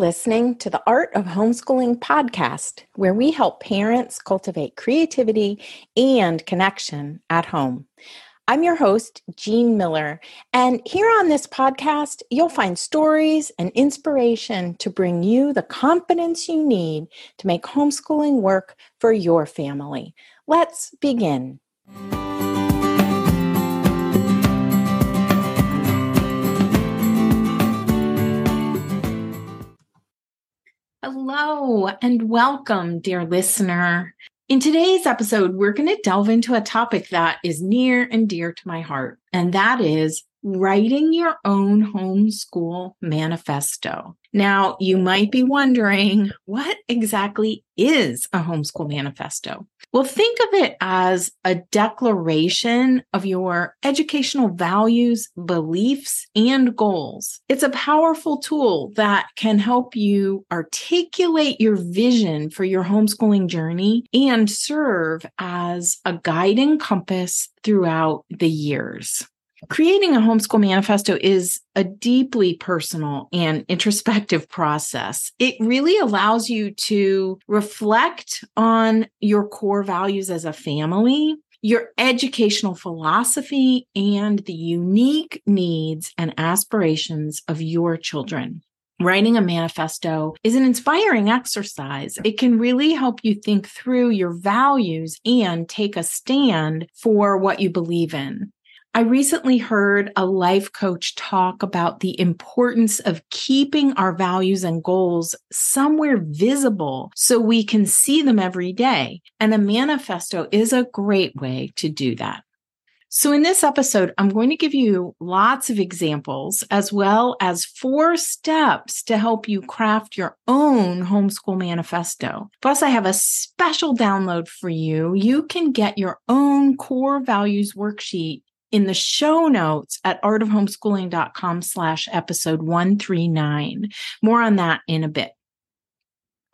listening to the Art of Homeschooling podcast, where we help parents cultivate creativity and connection at home. I'm your host, Jean Miller, and here on this podcast, you'll find stories and inspiration to bring you the confidence you need to make homeschooling work for your family. Let's begin. Hello and welcome, dear listener. In today's episode, we're going to delve into a topic that is near and dear to my heart, and that is writing your own homeschool manifesto. Now, you might be wondering what exactly is a homeschool manifesto? Well, think of it as a declaration of your educational values, beliefs, and goals. It's a powerful tool that can help you articulate your vision for your homeschooling journey and serve as a guiding compass throughout the years. Creating a homeschool manifesto is a deeply personal and introspective process. It really allows you to reflect on your core values as a family, your educational philosophy, and the unique needs and aspirations of your children. Writing a manifesto is an inspiring exercise. It can really help you think through your values and take a stand for what you believe in. I recently heard a life coach talk about the importance of keeping our values and goals somewhere visible so we can see them every day. And a manifesto is a great way to do that. So, in this episode, I'm going to give you lots of examples as well as four steps to help you craft your own homeschool manifesto. Plus, I have a special download for you. You can get your own core values worksheet in the show notes at artofhomeschooling.com slash episode 139. More on that in a bit.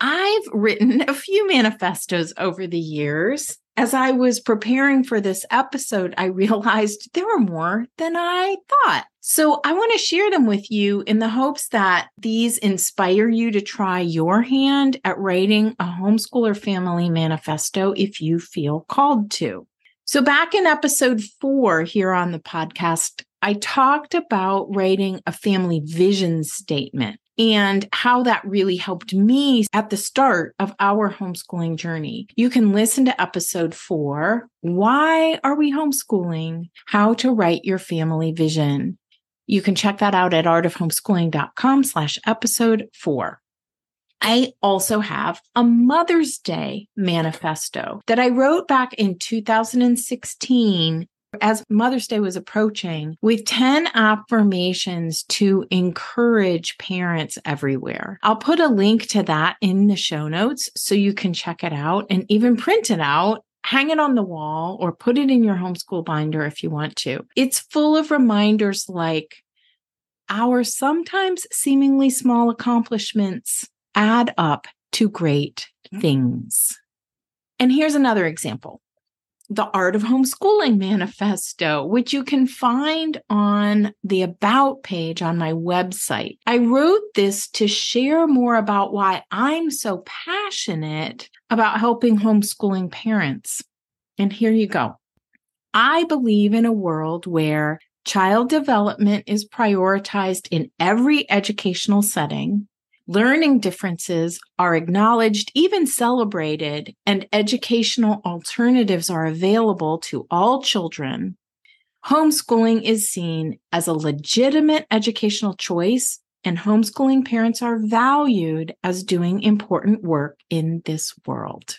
I've written a few manifestos over the years. As I was preparing for this episode, I realized there were more than I thought. So I want to share them with you in the hopes that these inspire you to try your hand at writing a homeschooler family manifesto if you feel called to. So, back in episode four here on the podcast, I talked about writing a family vision statement and how that really helped me at the start of our homeschooling journey. You can listen to episode four Why Are We Homeschooling? How to Write Your Family Vision. You can check that out at artofhomeschooling.com slash episode four. I also have a Mother's Day manifesto that I wrote back in 2016 as Mother's Day was approaching with 10 affirmations to encourage parents everywhere. I'll put a link to that in the show notes so you can check it out and even print it out hang it on the wall or put it in your homeschool binder if you want to. It's full of reminders like our sometimes seemingly small accomplishments add up to great mm. things. And here's another example the Art of Homeschooling Manifesto, which you can find on the About page on my website. I wrote this to share more about why I'm so passionate about helping homeschooling parents. And here you go. I believe in a world where child development is prioritized in every educational setting Learning differences are acknowledged, even celebrated, and educational alternatives are available to all children. Homeschooling is seen as a legitimate educational choice, and homeschooling parents are valued as doing important work in this world.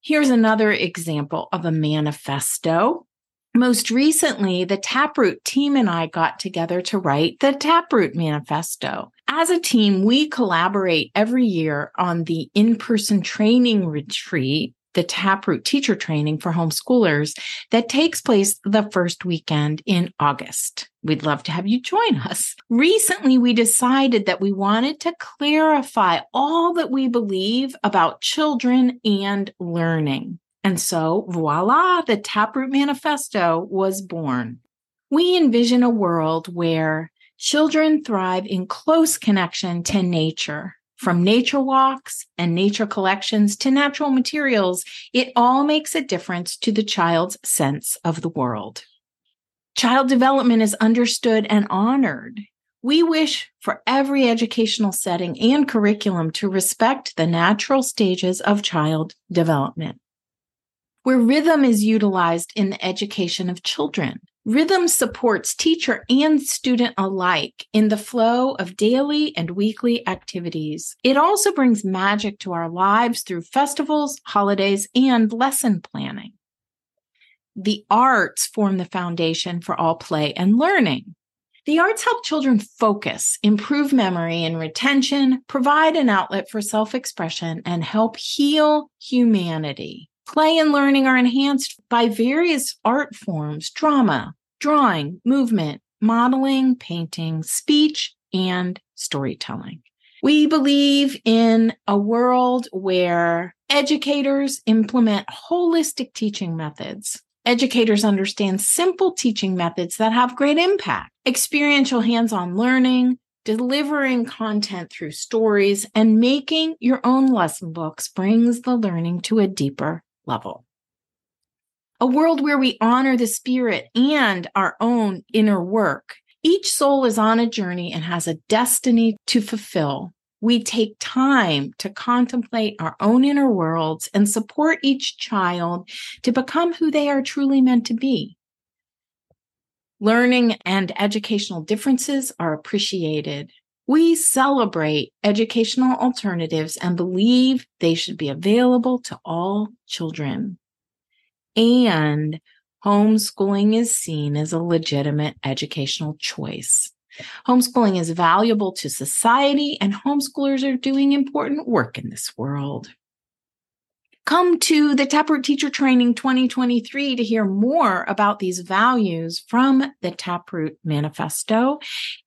Here's another example of a manifesto. Most recently, the Taproot team and I got together to write the Taproot Manifesto. As a team, we collaborate every year on the in person training retreat, the Taproot teacher training for homeschoolers that takes place the first weekend in August. We'd love to have you join us. Recently, we decided that we wanted to clarify all that we believe about children and learning. And so, voila, the Taproot Manifesto was born. We envision a world where Children thrive in close connection to nature. From nature walks and nature collections to natural materials, it all makes a difference to the child's sense of the world. Child development is understood and honored. We wish for every educational setting and curriculum to respect the natural stages of child development. Where rhythm is utilized in the education of children, Rhythm supports teacher and student alike in the flow of daily and weekly activities. It also brings magic to our lives through festivals, holidays, and lesson planning. The arts form the foundation for all play and learning. The arts help children focus, improve memory and retention, provide an outlet for self expression, and help heal humanity. Play and learning are enhanced by various art forms, drama, drawing, movement, modeling, painting, speech, and storytelling. We believe in a world where educators implement holistic teaching methods. Educators understand simple teaching methods that have great impact, experiential hands on learning, delivering content through stories, and making your own lesson books brings the learning to a deeper level. A world where we honor the spirit and our own inner work. Each soul is on a journey and has a destiny to fulfill. We take time to contemplate our own inner worlds and support each child to become who they are truly meant to be. Learning and educational differences are appreciated. We celebrate educational alternatives and believe they should be available to all children. And homeschooling is seen as a legitimate educational choice. Homeschooling is valuable to society, and homeschoolers are doing important work in this world. Come to the Taproot Teacher Training 2023 to hear more about these values from the Taproot Manifesto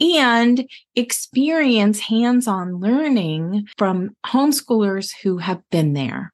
and experience hands on learning from homeschoolers who have been there.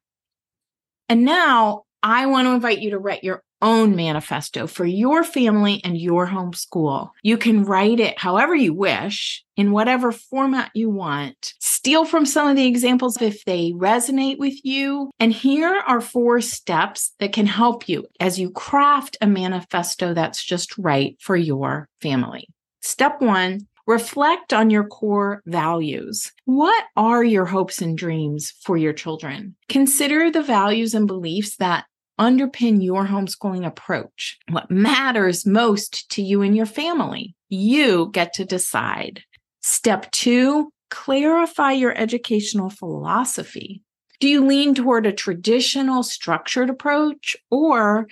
And now I want to invite you to write your own manifesto for your family and your homeschool. You can write it however you wish, in whatever format you want. Steal from some of the examples if they resonate with you. And here are four steps that can help you as you craft a manifesto that's just right for your family. Step one, reflect on your core values. What are your hopes and dreams for your children? Consider the values and beliefs that underpin your homeschooling approach. What matters most to you and your family? You get to decide. Step two, clarify your educational philosophy. Do you lean toward a traditional structured approach or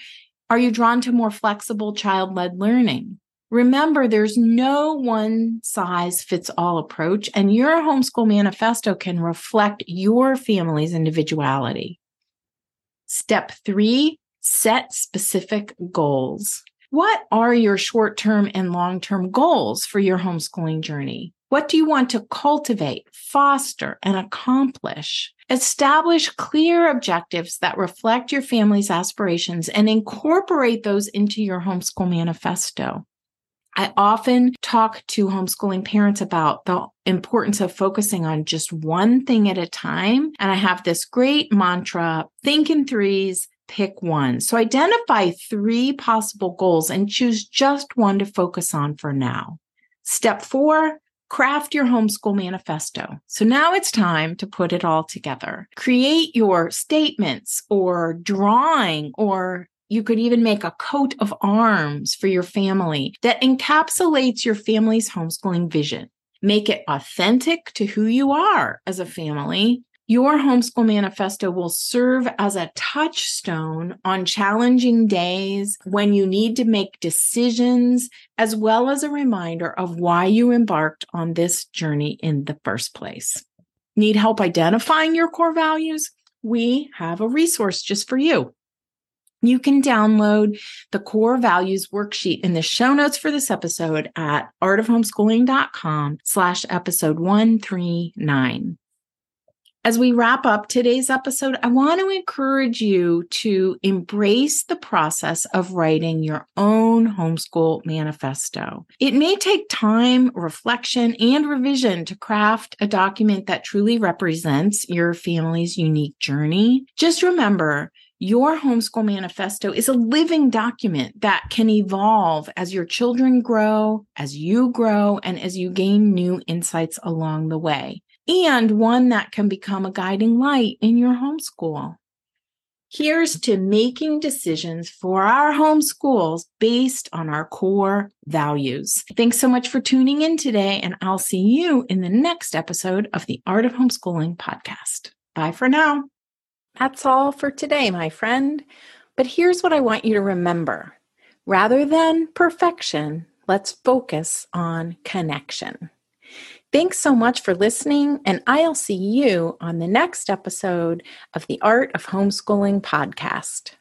are you drawn to more flexible child led learning? Remember, there's no one size fits all approach, and your homeschool manifesto can reflect your family's individuality. Step three, set specific goals. What are your short term and long term goals for your homeschooling journey? What do you want to cultivate, foster, and accomplish? Establish clear objectives that reflect your family's aspirations and incorporate those into your homeschool manifesto. I often talk to homeschooling parents about the importance of focusing on just one thing at a time. And I have this great mantra think in threes, pick one. So identify three possible goals and choose just one to focus on for now. Step four, craft your homeschool manifesto. So now it's time to put it all together. Create your statements or drawing or you could even make a coat of arms for your family that encapsulates your family's homeschooling vision. Make it authentic to who you are as a family. Your homeschool manifesto will serve as a touchstone on challenging days when you need to make decisions, as well as a reminder of why you embarked on this journey in the first place. Need help identifying your core values? We have a resource just for you. You can download the core values worksheet in the show notes for this episode at artofhomeschooling.com slash episode 139. As we wrap up today's episode, I want to encourage you to embrace the process of writing your own homeschool manifesto. It may take time, reflection, and revision to craft a document that truly represents your family's unique journey. Just remember, your homeschool manifesto is a living document that can evolve as your children grow, as you grow, and as you gain new insights along the way and one that can become a guiding light in your homeschool. Here's to making decisions for our homeschools based on our core values. Thanks so much for tuning in today, and I'll see you in the next episode of the Art of Homeschooling podcast. Bye for now. That's all for today, my friend. But here's what I want you to remember rather than perfection, let's focus on connection. Thanks so much for listening, and I'll see you on the next episode of the Art of Homeschooling podcast.